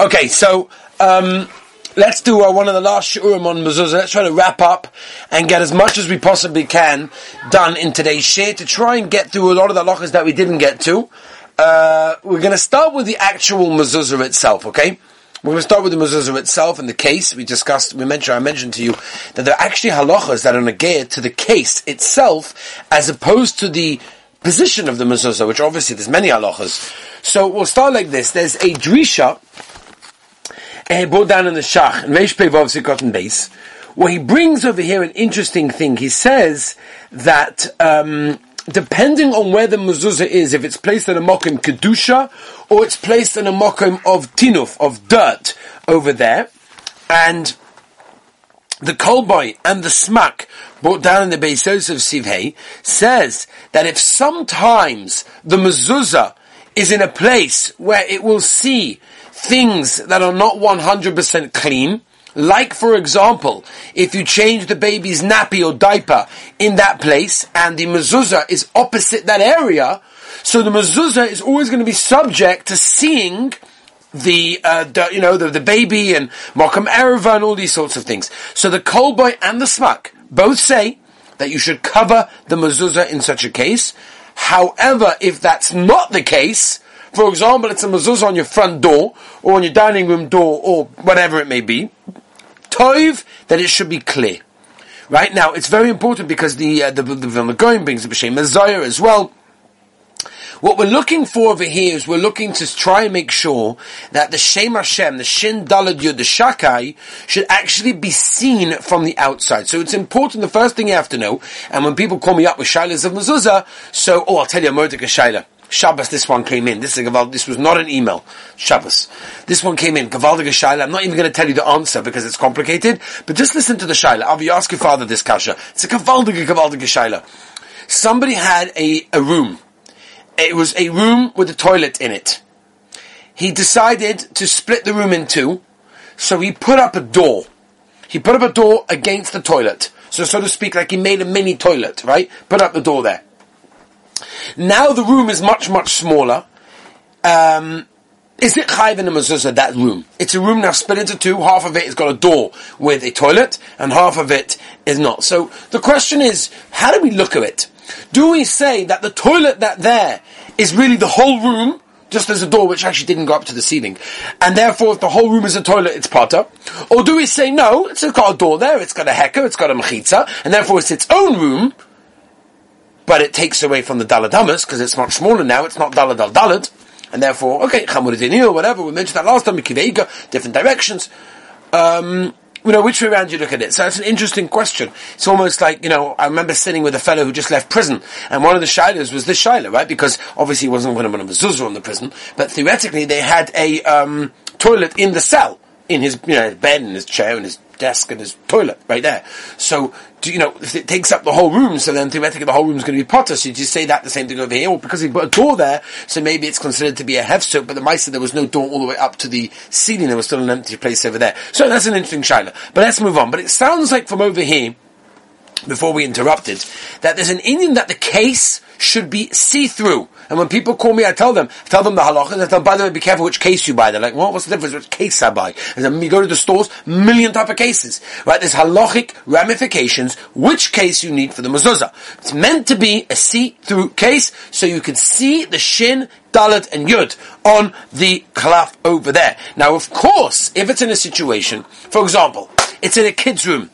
Okay, so um, let's do uh, one of the last shiurim on mezuzah. Let's try to wrap up and get as much as we possibly can done in today's share to try and get through a lot of the halachas that we didn't get to. Uh, we're going to start with the actual mezuzah itself, okay? We're going to start with the mezuzah itself and the case. We discussed, we mentioned, I mentioned to you that there are actually halachas that are negayed to the case itself as opposed to the position of the mezuzah, which obviously there's many halachas. So we'll start like this. There's a drisha uh, brought down in the Shach, Reish Pei cotton base, where he brings over here an interesting thing. He says that um, depending on where the mezuzah is, if it's placed in a mokim kedusha or it's placed in a mokim of tinuf, of dirt over there, and the kolboy and the smack brought down in the Beisos of Sivhei says that if sometimes the mezuzah is in a place where it will see things that are not 100% clean, like for example, if you change the baby's nappy or diaper in that place and the mezuzah is opposite that area, so the mezuzah is always going to be subject to seeing the, uh, the, you know, the, the baby and Markham Ereva and all these sorts of things. So the cold boy and the smak both say that you should cover the mezuzah in such a case. However, if that's not the case, for example, it's a mezuzah on your front door or on your dining room door or whatever it may be, toiv, that it should be clear. Right now, it's very important because the uh, the, the Vilna Gaon brings the B'Shem Messiah as well. What we're looking for over here is we're looking to try and make sure that the Shem Hashem, the Shin Dalad Yud, the Shakai, should actually be seen from the outside. So it's important, the first thing you have to know, and when people call me up with Shilas of Mezuzah, so, oh, I'll tell you a Mordecai Shaila. Shabbos, this one came in. This is a This was not an email. Shabbos. This one came in. Gavaldige Shaila. I'm not even going to tell you the answer because it's complicated, but just listen to the Shaila. I'll be asking father this kasha. It's a Gavaldige, Gavaldige Shaila. Somebody had a, a room. It was a room with a toilet in it. He decided to split the room in two, so he put up a door. He put up a door against the toilet. So, so to speak, like he made a mini toilet, right? Put up the door there. Now the room is much, much smaller. Um, is it chayv in the mezuzah, that room? It's a room now split into two. Half of it has got a door with a toilet, and half of it is not. So the question is, how do we look at it? Do we say that the toilet that there is really the whole room, just as a door which actually didn't go up to the ceiling, and therefore if the whole room is a toilet, it's potter? Or do we say, no, it's got a door there, it's got a hecker, it's got a mechitza, and therefore it's its own room, but it takes away from the Daladamas because it's much smaller now. It's not Dalad al Dalad, and therefore, okay, Chamuridini or whatever. We mentioned that last time. Mikiveiga, different directions. Um, you know, which way around you look at it? So it's an interesting question. It's almost like, you know, I remember sitting with a fellow who just left prison, and one of the shilas was this shila, right? Because obviously he wasn't going to be a zuzah in the prison, but theoretically they had a um, toilet in the cell, in his, you know, bed and his chair and his desk and his toilet right there. So, you know, if it takes up the whole room, so then theoretically the whole room is going to be potter. So you just say that the same thing over here? Well, because he put a door there, so maybe it's considered to be a hefsuk, but the mice there was no door all the way up to the ceiling. There was still an empty place over there. So that's an interesting shaila. But let's move on. But it sounds like from over here, before we interrupted, that there's an Indian that the case should be see-through. And when people call me, I tell them, I tell them the halacha, I tell them, by the way, be careful which case you buy. They're like, well, what's the difference which case I buy? And then you go to the stores, million type of cases. Right? There's halachic ramifications, which case you need for the mezuzah. It's meant to be a see-through case, so you can see the shin, dalit, and yud on the klaf over there. Now, of course, if it's in a situation, for example, it's in a kid's room,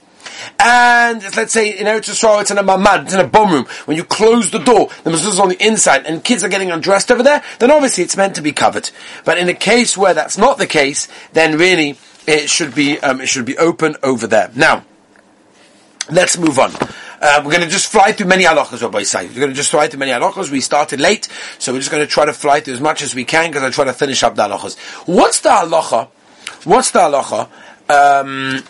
and let's say in Eretz Yisrael, it's in a mamad, it's in a bomb room. When you close the door, the mezuzah is on the inside, and kids are getting undressed over there. Then obviously it's meant to be covered. But in a case where that's not the case, then really it should be um, it should be open over there. Now, let's move on. Uh, we're going to just fly through many halachas, Rabbi Say. We're going to just fly through many halachas. We started late, so we're just going to try to fly through as much as we can because I try to finish up the halachas. What's the halacha? What's the halacha? Um,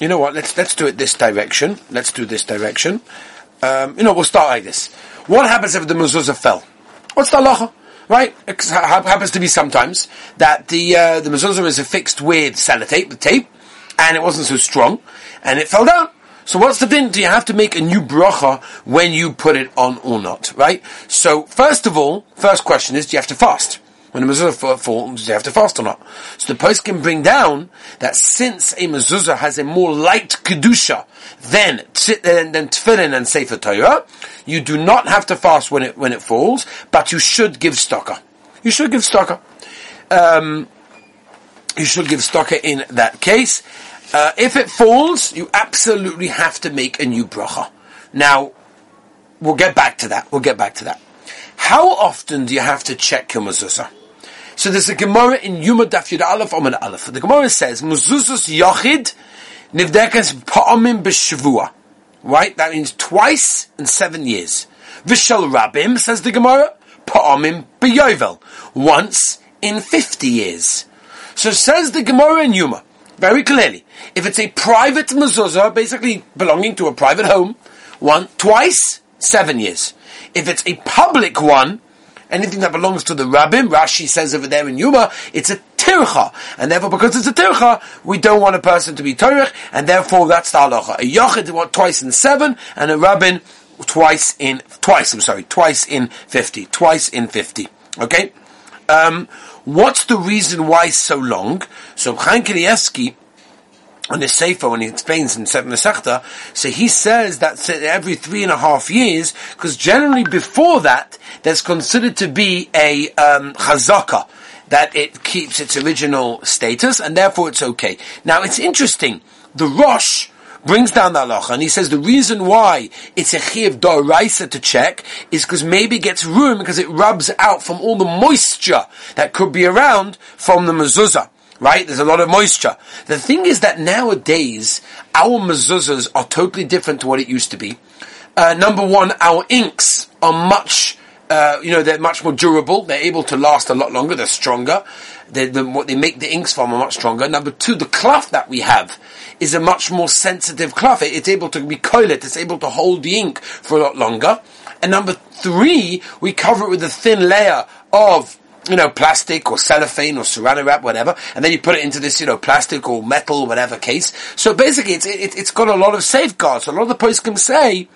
you know what? Let's let's do it this direction. Let's do this direction. Um, you know, we'll start like this. What happens if the mezuzah fell? What's the halacha? Right? It happens to be sometimes that the uh, the mezuzah is affixed with sellotape, with tape, and it wasn't so strong, and it fell down. So what's the din? Do you have to make a new bracha when you put it on or not? Right? So first of all, first question is, do you have to fast? When the mezuzah falls, do you have to fast or not. So the post can bring down that since a mezuzah has a more light kedusha than than, than tefillin and sefer Torah, you do not have to fast when it when it falls, but you should give stocker. You should give stocker. Um, you should give stocker in that case. Uh, if it falls, you absolutely have to make a new bracha. Now, we'll get back to that. We'll get back to that. How often do you have to check your mezuzah? So there's a Gemara in Yoma Daf Yud Aleph Amid Aleph. The Gemara says, Mezuzos Yochid Nivdekas Pa'amim B'Shavua. Right? That means twice in seven years. Vishal Rabim, says the Gemara, Pa'amim B'Yovel. Once in fifty years. So says the Gemara in Yoma, very clearly, if it's a private mezuzah, basically belonging to a private home, one, twice, seven years. If it's a public one, anything that belongs to the rabbim, Rashi says over there in Yoma, it's a tircha. And therefore, because it's a tircha, we don't want a person to be torich, and therefore that's the halacha. A yochid twice in seven, and a rabbin twice in, twice, I'm sorry, twice in fifty. Twice in fifty. Okay? Um, what's the reason why so long? So Chaim Kanievsky, on the Sefer when he explains in Sefer Masechta, so he says that every three and a half years, because generally before that, there's considered to be a um, chazaka, that it keeps its original status, and therefore it's okay. Now it's interesting, the Rosh brings down the halacha, and he says the reason why it's a chiv doraisa to check is because maybe it gets ruined because it rubs out from all the moisture that could be around from the mezuzah right? There's a lot of moisture. The thing is that nowadays, our mezuzahs are totally different to what it used to be. Uh, number one, our inks are much, uh, you know, they're much more durable. They're able to last a lot longer. They're stronger. They're, the, what they make the inks from are much stronger. Number two, the cloth that we have is a much more sensitive cloth. it's able to be coiled. It's able to hold the ink for a lot longer. And number three, we cover it with a thin layer of you know, plastic or cellophane or saran wrap, whatever, and then you put it into this, you know, plastic or metal, whatever case. So basically, it's it, has got a lot of safeguards. A lot of the posts can say,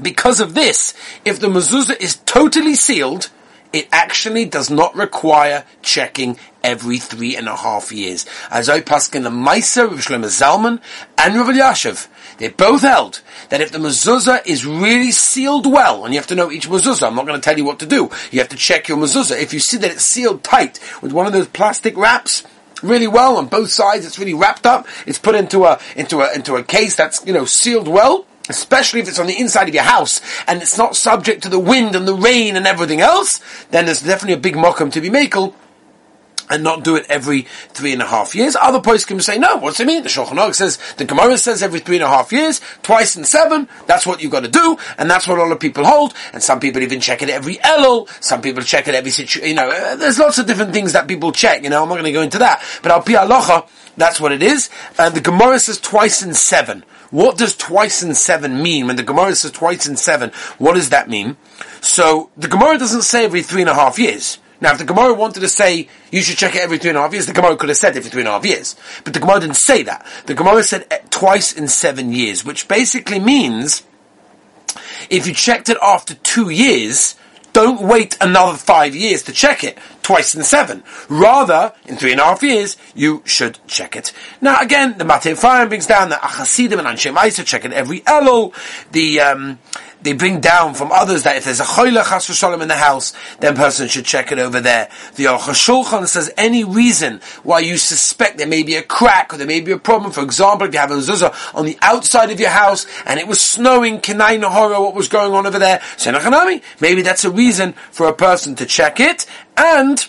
because of this, if the mezuzah is totally sealed, it actually does not require checking every three and a half years. As I pass in the Meiser of Shlomo Zalman and Rav Yashiv, they both held that if the mezuzah is really sealed well, and you have to know each mezuzah, I'm not going to tell you what to do. You have to check your mezuzah. If you see that it's sealed tight with one of those plastic wraps, really well on both sides, it's really wrapped up, it's put into a, into a, into a case that's, you know, sealed well, especially if it's on the inside of your house and it's not subject to the wind and the rain and everything else, then there's definitely a big mokum to be makel and not do it every three and a half years. Other poskim say, no, what's it mean? The Shulchan Aruch says, the Gemara says every three and a half years, twice in seven, that's what you've got to do, and that's what all the people hold, and some people even check it every Elul, some people check it every situation, you know, uh, there's lots of different things that people check, you know, I'm not going to go into that, but Al Pi Alocha, that's what it is, and the Gemara says twice in seven. What does twice in seven mean? When the Gemara says twice in seven, what does that mean? So, the Gemara doesn't say every three and a half years. Now, if the Gemara wanted to say you should check it every three and a half years, the Gemara could have said every three and a half years. But the Gemara didn't say that. The Gemara said eh, twice in seven years, which basically means if you checked it after two years, don't wait another five years to check it twice in seven. Rather, in three and a half years, you should check it. Now, again, the Matei Efraim brings down the Achasidim and Anshem check it every Elul. The um, they bring down from others that if there's a choyle chas v'shalom in the house, then person should check it over there. The Aruch Shulchan says any reason why you suspect there may be a crack or there may be a problem. For example, if you have a zuzah on the outside of your house and it was snowing, kenai nahora, what was going on over there? Maybe that's a reason for a person to check it and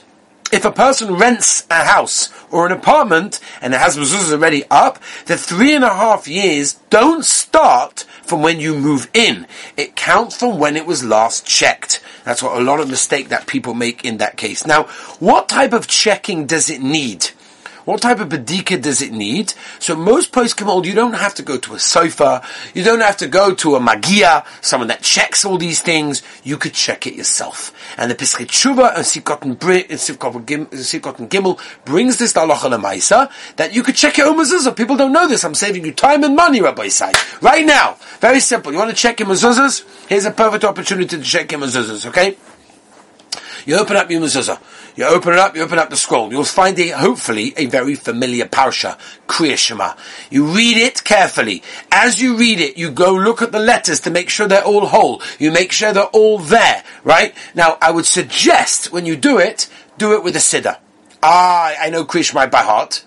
if a person rents a house or an apartment and it has mezuzahs already up, the three and a half years don't start from when you move in. It counts from when it was last checked. That's what a lot of mistake that people make in that case. Now, what type of checking does it need? What type of bedika does it need? So most post old, you don't have to go to a sofer. You don't have to go to a magia, someone that checks all these things. You could check it yourself. And the Pischei Teshuva and Sivkot and Gimel brings this halacha lemaisa that you could check your own mezuzah. People don't know this. I'm saving you time and money, Rabbi Say. Right now, very simple. You want to check your mezuzahs? Here's a perfect opportunity to check your mezuzahs. Okay. You open up your mezuzah. You open it up, you open up the scroll. You'll find hopefully, a very familiar parsha, Kriya Shema. You read it carefully. As you read it, you go look at the letters to make sure they're all whole. You make sure they're all there, right? Now, I would suggest when you do it, do it with a siddur. Ah, I know Kriya Shema by heart.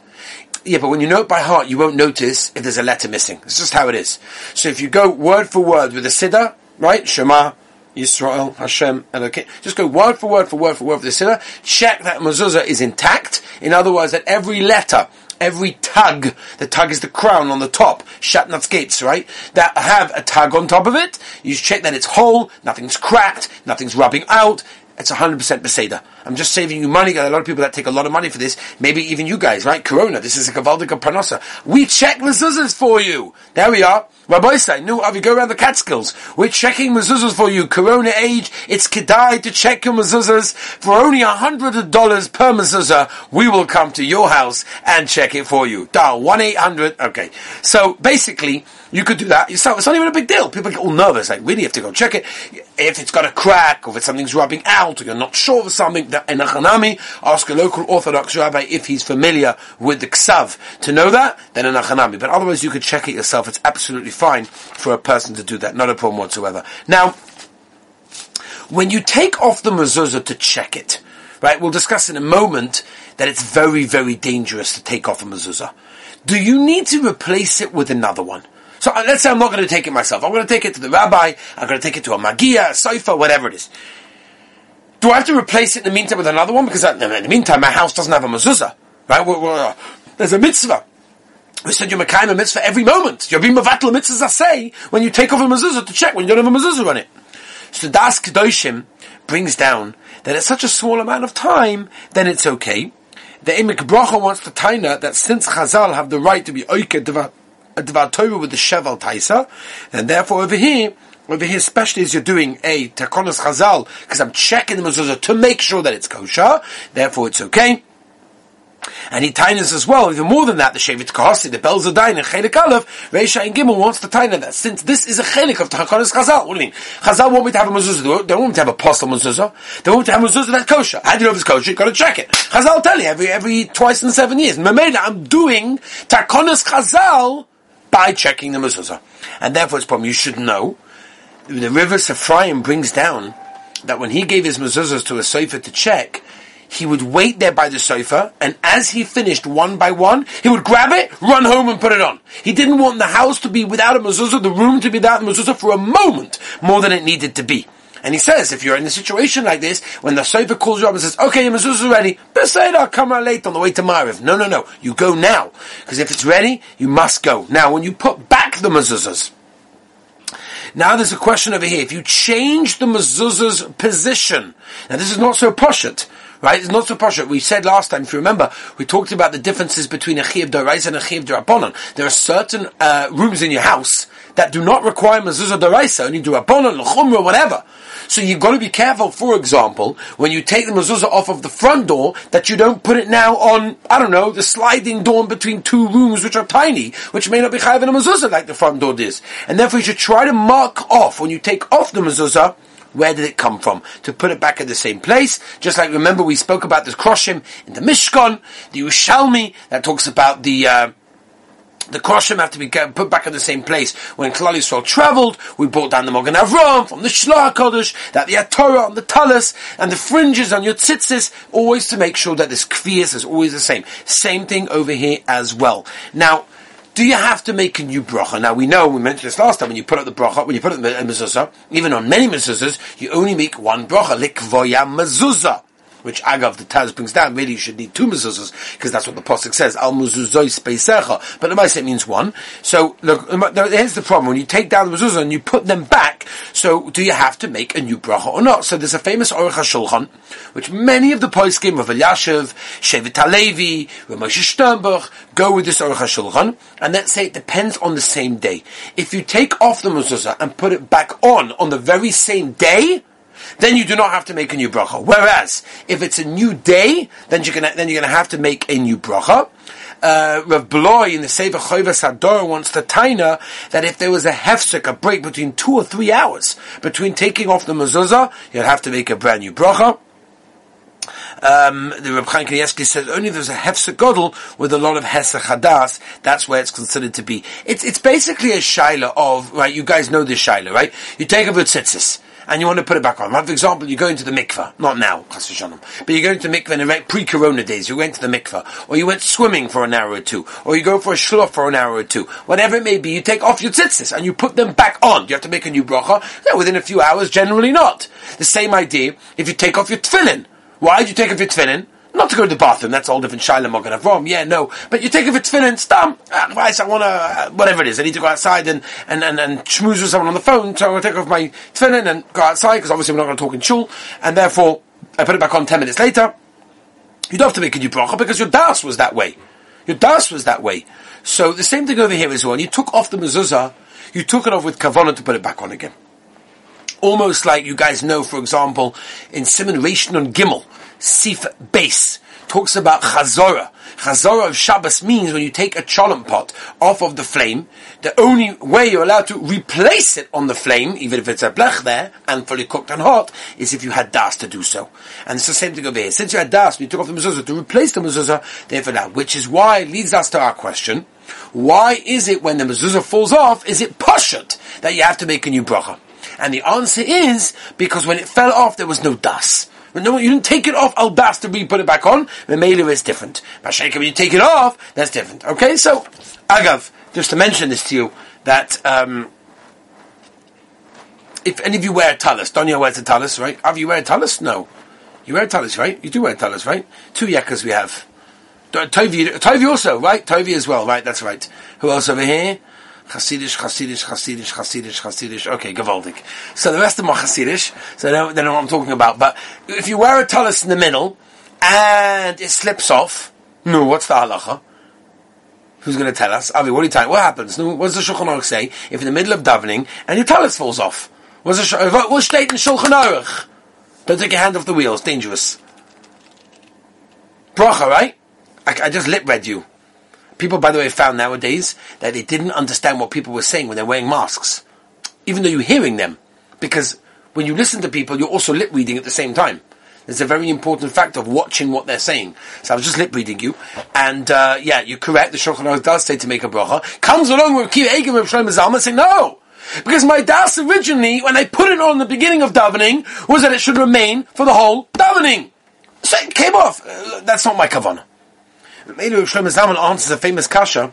Yeah, but when you know it by heart, you won't notice if there's a letter missing. It's just how it is. So if you go word for word with a siddur, right? Shema, Yisrael, Hashem, and okay. Just go word for word for word for word for the sinner. Check that mezuzah is intact. In other words, that every letter, every tag, the tag is the crown on the top, Shatnez Getz, right? That have a tag on top of it. You check that it's whole, nothing's cracked, nothing's rubbing out. It's 100% Beseda. I'm just saving you money. Got a lot of people that take a lot of money for this. Maybe even you guys, right? Corona. This is a Kavaldika Pranosa. We check mezuzahs for you. There we are. Rabbi say, new you go around the Catskills, we're checking mezuzahs for you. Corona age, it's kedai to check your mezuzahs. For only a hundred dollars per mezuzah, we will come to your house and check it for you. Dial 1-800, okay. So basically, you could do that yourself. It's not even a big deal. People get all nervous, like, really have to go check it. If it's got a crack, or if something's rubbing out, or you're not sure of something, in a chanami, ask a local Orthodox rabbi if he's familiar with the ksav. To know that, then in chanami. But otherwise, you could check it yourself. It's absolutely fine for a person to do that. Not a problem whatsoever. Now, when you take off the mezuzah to check it, right, we'll discuss in a moment that it's very, very dangerous to take off a mezuzah. Do you need to replace it with another one? So uh, let's say I'm not going to take it myself. I'm going to take it to the rabbi. I'm going to take it to a magia, a sofer, whatever it is. Do I have to replace it in the meantime with another one? Because in the meantime, my house doesn't have a mezuzah, right? We're, we're, there's a mitzvah. We said you're Mekayim a mitzvah every moment. You're being Mavatal mitzvahs say when you take off a mezuzah to check when you don't have a mezuzah on it. So Das Kedoshim brings down that it's such a small amount of time, then it's okay. The Emek Bracha wants to taina that since Chazal have the right to be oike Dvar Torah with the Sheval Taisa, and therefore over here, over here, especially as you're doing a Takonos Chazal, because I'm checking the mezuzah to make sure that it's kosher, therefore it's okay. And he tines as well, even more than that, the Shevet Kahasi, the Bel Zadain, and Chelik Aleph, Reisha and Gimel wants to tine that since this is a Chelik of Tachakonis Chazal. What do you mean? Chazal want me to have a mezuzah, they want me to have a apostle mezuzah, they want me to have a mezuzah that's kosher. How do you know if it's kosher? You gotta check it. Chazal tell you every, every twice in seven years. Memela, I'm doing Takonis Chazal by checking the mezuzah. And therefore it's problem. You should know, the river Ephraim brings down that when he gave his mezuzahs to a sofer to check, he would wait there by the sofer, and as he finished one by one, he would grab it, run home, and put it on. He didn't want the house to be without a mezuzah, the room to be without a mezuzah for a moment more than it needed to be. And he says, if you're in a situation like this, when the sofer calls you up and says, okay, your mezuzah is ready, I'll come out late on the way to Mariv. No, no, no. You go now. Because if it's ready, you must go. Now, when you put back the mezuzahs, now there's a question over here. If you change the mezuzah's position, now this is not so poshut, right? It's not so poshut. We said last time, if you remember, we talked about the differences between a chiv dorais and a chiv derabonon. There are certain uh, rooms in your house that do not require mezuzah doraisa, only derabonon, lechumra, whatever. So you've got to be careful, for example, when you take the mezuzah off of the front door, that you don't put it now on, I don't know, the sliding door in between two rooms which are tiny, which may not be chayav in a mezuzah like the front door is. And therefore you should try to mark off, when you take off the mezuzah, where did it come from? To put it back in the same place. Just like remember we spoke about this kroshim in the Mishkan, the Ushalmi that talks about the uh, the Kroshim have to be put back in the same place. When Klal Yisrael travelled, we brought down the Mogan Avram from the Shlach Kodesh, that the Torah on the Talus, and the fringes on your tzitzis, always to make sure that this kvias is always the same. Same thing over here as well. Now, do you have to make a new bracha? Now we know, we mentioned this last time, when you put up the bracha, when you put up the mezuzah, even on many mezuzahs, you only make one bracha, likvoya mezuzah which Agav the Taz brings down, really you should need two mezuzahs, because that's what the Pasuk says, Al mezuzos beisecha. But the Maaseh means one. So, look, um, here's the problem. When you take down the mezuzah and you put them back, so do you have to make a new bracha or not? So there's a famous Aruch HaShulchan, which many of the poskim, Rav Elyashiv, Shevet Halevi, Rav Moshe Sternbuch, go with this Aruch HaShulchan, and let's say it depends on the same day. If you take off the mezuzah and put it back on on the very same day, then you do not have to make a new bracha. Whereas, if it's a new day, then you're gonna, then you're gonna have to make a new bracha. Uh, Rav Bloy in the Sefer Choyves Hador wants to taina that if there was a hefsek, a break between two or three hours between taking off the mezuzah, you'd have to make a brand new bracha. um, the Reb Chaim Kanievsky says only if there's a hefsa godel with a lot of hesach hadas, that's where it's considered to be. It's it's basically a shaila of right. You guys know this shaila, right? You take a tzitzis and you want to put it back on. Like, for example, you go into the mikveh, not now, but you go into the mikveh in pre-corona days, you went to the mikveh, or you went swimming for an hour or two, or you go for a shlof for an hour or two, whatever it may be, you take off your tzitzis and you put them back on. Do you have to make a new bracha? Yeah, within a few hours, generally not. The same idea if you take off your tefillin. Why did you take off your tefillin? Not to go to the bathroom, that's all different Shiloh Mogan Avrom. Yeah, no. But you take off a tefillin, stam, advice, I want to, uh, whatever it is, I need to go outside and, and, and, and schmooze with someone on the phone, so I'm going to take off my tefillin and go outside, because obviously we're not going to talk in shul, and therefore, I put it back on 10 minutes later. You don't have to make a new bracha, because your das was that way. Your das was that way. So the same thing over here as well. You took off the mezuzah, you took it off with kavanah to put it back on again. Almost like you guys know, for example, in Simon Ration on Gimel, Sif base talks about chazora. Chazora of Shabbos means when you take a cholent pot off of the flame, the only way you're allowed to replace it on the flame, even if it's a blech there and fully cooked and hot, is if you had das to do so. And it's the same thing over here. Since you had das, you took off the mezuzah to replace the mezuzah, therefore now, which is why leads us to our question: Why is it when the mezuzah falls off, is it pashut that you have to make a new bracha? And the answer is because when it fell off, there was no das. No, you didn't take it off al das to put it back on. The mailer is different. Mashayka, when you take it off, that's different. Okay, so agav, just to mention this to you that um, if any of you wear a talus, Donya wears a talus, right? Have you wear a talus? No, you wear a talus, right? You do wear a talus, right? Two yakas we have. Tovi, Tovi also, right? Tovi as well, right? That's right. Who else over here? Hasidish, Hasidish, Hasidish, Hasidish, Hasidish. Okay, Gavaldik. So the rest of them are so they they know what I'm talking about. But if you wear a talus in the middle, and it slips off, no, what's the halacha? Who's going to tell us? Avi, what are you telling? What happens? No, what does the Shulchan Aruch say if in the middle of davening and your talus falls off? What's the uh, what's state in Shulchan Aruch? Don't take your hand off the wheel. It's dangerous. Bracha, right? I, I just lip read you. People, by the way, found nowadays that they didn't understand what people were saying when they're wearing masks, even though you're hearing them. Because when you listen to people, you're also lip reading at the same time. There's a very important fact of watching what they're saying. So I was just lip reading you, and uh, yeah, you're correct. The Shulchan does say to make a bracha. Comes along with Kiv Egim of Shlomo Zalman saying no. Because my das originally, when I put it on the beginning of davening, was that it should remain for the whole davening. So it came off. Uh, that's not my kavanah. Maybe Shlomo Zalman answers a famous kasha,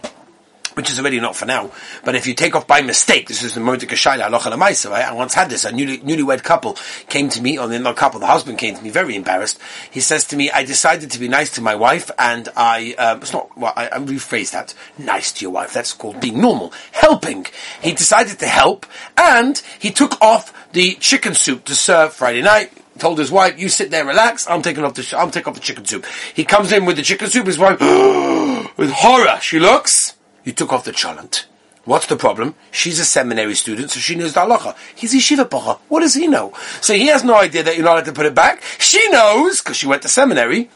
which is already not for now. But if you take off by mistake, this is the Shaila Alocha right? I once had this. A newly, newlywed couple came to me, or the not couple, the husband came to me, very embarrassed. He says to me, I decided to be nice to my wife, and I, um, it's not, well, I, I rephrase that. Nice to your wife. That's called being normal. Helping. He decided to help, and he took off the chicken soup to serve Friday night told his wife, "You sit there, relax. I'm taking off the sh- I'm taking off the chicken soup." He comes in with the chicken soup. His wife, with horror, she looks. You took off the cholent. What's the problem? She's a seminary student, so she knows the halacha. He's a shiva bacha. What does he know? So he has no idea that you're not allowed to put it back. She knows because she went to seminary.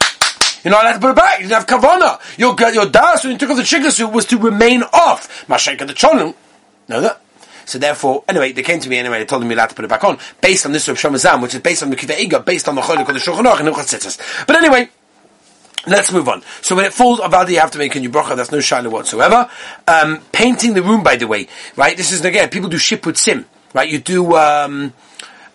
You're not allowed to put it back. You didn't have kavana. Your your das when you took off the chicken soup was to remain off. Mashenka the cholent. Know that? So therefore, anyway, they came to me anyway, they told me allowed to put it back on, based on this Rav Shomazam, which is based on the Kiva based on the Cholik of the Shulchan Aruch and Hilchot But anyway, Let's move on. So when it falls, Avadi, you have to make a new bracha. That's no shaila whatsoever. Um, painting the room, by the way, right? This is again, people do shiput sim, right? You do um,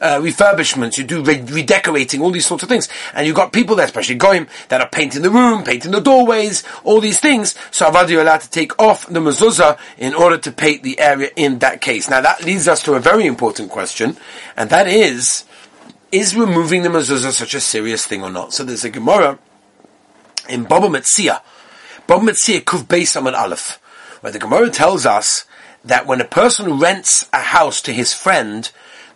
uh, refurbishments, you do re- redecorating, all these sorts of things. And you've got people there, especially Goyim, that are painting the room, painting the doorways, all these things. So Avad, you're allowed to take off the mezuzah in order to paint the area in that case. Now that leads us to a very important question, and that is, is removing the mezuzah such a serious thing or not? So there's a Gemara in Baba Metzia, Baba Metzia Kuf Beis Aleph, where the Gemara tells us that when a person rents a house to his friend,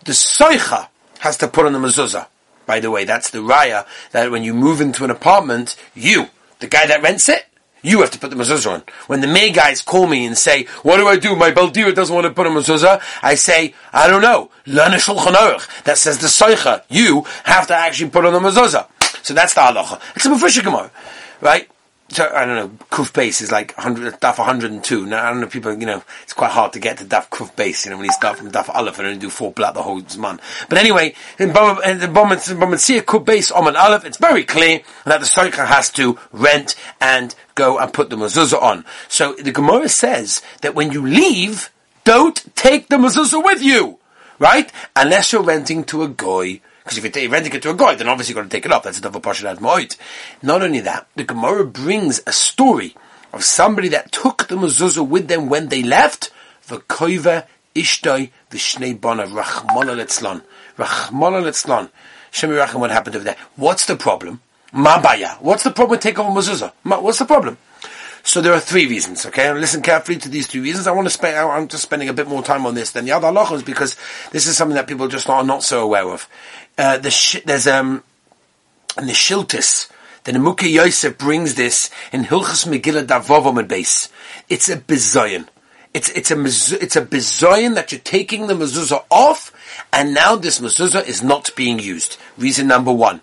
the soicha has to put on the mezuzah. By the way, that's the raya that when you move into an apartment, you, the guy that rents it, you have to put the mezuzah on. When the May guys call me and say, what do I do? My Baldira doesn't want to put a mezuzah. I say, I don't know. Learn a Shulchan Aruch that says the soicha. You have to actually put on the mezuzah. So that's the halacha. It's a mufresh Gemara, right? So I don't know, Kuf base is like 100, Daf 102. Now, I don't know, people, you know, it's quite hard to get to Daf Kuf base, you know, when you start from Daf Aleph and only do four blat the whole month. But anyway, in Bomatzia Kuf base, Oman Aleph, it's very clear that the Soicha has to rent and go and put the mezuzah on. So the Gemara says that when you leave, don't take the mezuzah with you, right? Unless you're renting to a goy because if you're renting it to a guy, then obviously you've got to take it off. That's a double partial moit. Not only that, the Gemara brings a story of somebody that took the mezuzah with them when they left. The koiva ishtoi v'shnei bona rachmona letzlon. Rachmona letzlon. Shemi racham, what happened over there? What's the problem? Mabaya. What's the problem with a mezuzah? What's the problem? So there are three reasons, okay? Listen carefully to these three reasons. I want to spend, I'm just spending a bit more time on this than the other halachas because this is something that people just are not so aware of. Uh, the sh- there's, um, the Shiltis, the Nemuke Yosef brings this in Hilchas Megillah Davovom base. It's a bizoyan. It's, it's a, it's a bizoyan that you're taking the mezuzah off, and now this mezuzah is not being used. Reason number one.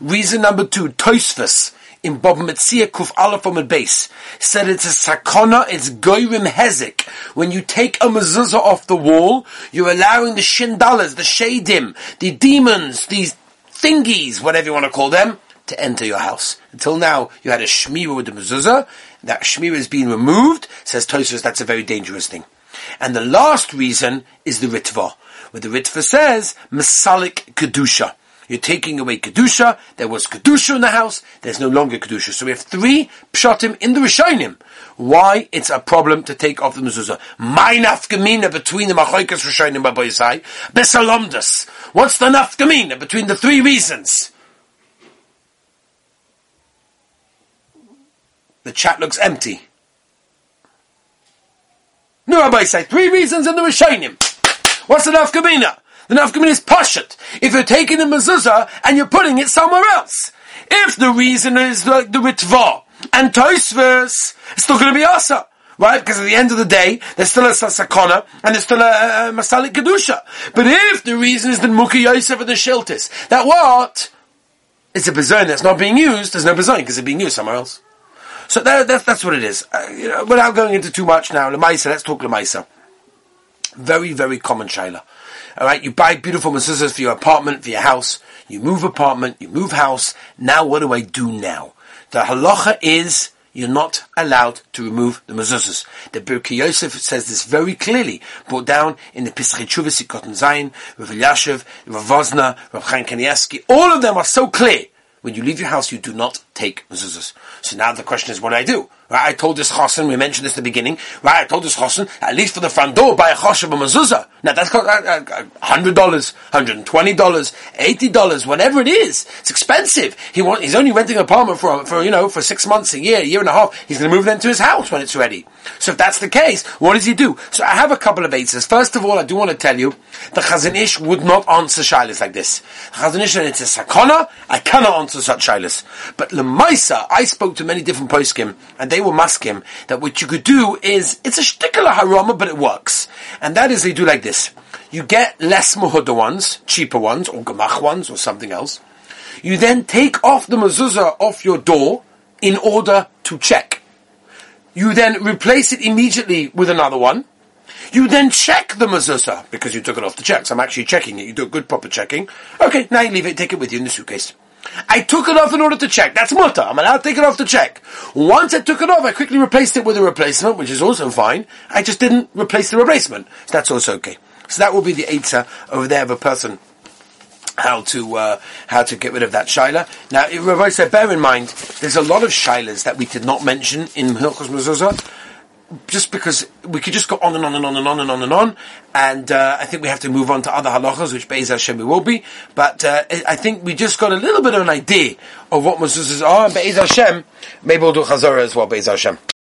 Reason number two, Toisvus in Bob Metzia Kuf Aleph on base said it's a sakona, it's goyrim hezik. When you take a mezuzah off the wall, you're allowing the shindalas, the shadim, the demons, these thingies, whatever you want to call them, to enter your house. Until now, you had a shmira with the mezuzah. That shmira is being removed. Says Tosus, that's a very dangerous thing. And the last reason is the ritva, where the ritva says masalik kedusha. You're taking away Kedusha. There was Kedusha in the house. There's no longer Kedusha. So we have three Pshatim in the Rishonim. Why it's a problem to take off the mezuzah. My nafkamina between the Machoikas Rishonim Baboisai. Besalomdas. What's the nafkamina between the three reasons? The chat looks empty. No, Rabbi say three reasons in the Rishonim. What's the nafkamina? The nafkamin is pashut. If you're taking the mezuzah and you're putting it somewhere else. If the reason is like the ritva and toisvers, it's still going to be asa. Right? Because at the end of the day, there's still a sakona and there's still a, a, masalik kedusha. But if the reason is the muki yosef and the shiltis, that what? It's a bezon that's not being used, there's no bezon because it's being used somewhere else. So that, that, that's what it is. Uh, you know, without going into too much now, Lemaisa, let's talk Lemaisa. Very, very common shaila. All right, you buy beautiful mezuzahs for your apartment, for your house. You move apartment, you move house. Now, what do I do now? The halacha is you're not allowed to remove the mezuzahs. The Birkei Yosef says this very clearly, brought down in the Pischei Teshuva Sikot Zayin, Rav Elyashiv, Rav Vosna, Rav Chaim Kanievsky. All of them are so clear. When you leave your house, you do not take mezuzahs. So now the question is, what do I do? Right, I told this chosin, we mentioned this at the beginning, right, I told this chosin, at least for the front door, buy a choshev a mezuzah. Now that's uh, uh, $100, $120, $80, whatever it is. It's expensive. He want, he's only renting an apartment for, for, you know, for six months, a year, a year and a half. He's going to move then to his house when it's ready. So if that's the case, what does he do? So I have a couple of answers. First of all, I do want to tell you, the Chazon Ish would not answer shilas like this. Chazon Ish, it's a sakona, I cannot answer such shilas. But Lemaisa, I spoke to many different poskim, and they they were maskim that what you could do is, it's a shtikala harama, but it works. And that is, they do like this. You get less muhuda ones, cheaper ones, or gamach ones, or something else. You then take off the mezuzah off your door in order to check. You then replace it immediately with another one. You then check the mezuzah because you took it off the checks. I'm actually checking it. You do a good proper checking. Okay, now you leave it, take it with you in the suitcase. I took it off in order to check. That's mutter. I'm allowed to take it off to check. Once I took it off, I quickly replaced it with a replacement, which is also fine. I just didn't replace the replacement. So that's also okay. So that will be the Eitzah over there of a person how to uh, how to get rid of that shaila. Now, Rabbi said, bear in mind, there's a lot of shailas that we did not mention in Hilchos Mezuzah just because we could just go on and on and on and on and on and on, and uh, I think we have to move on to other halachas, which Be'ez Hashem we will be. But uh, I think we just got a little bit of an idea of what mezuzahs are, and Be'ez Hashem, maybe we'll do chazorah as well, Be'ez Hashem.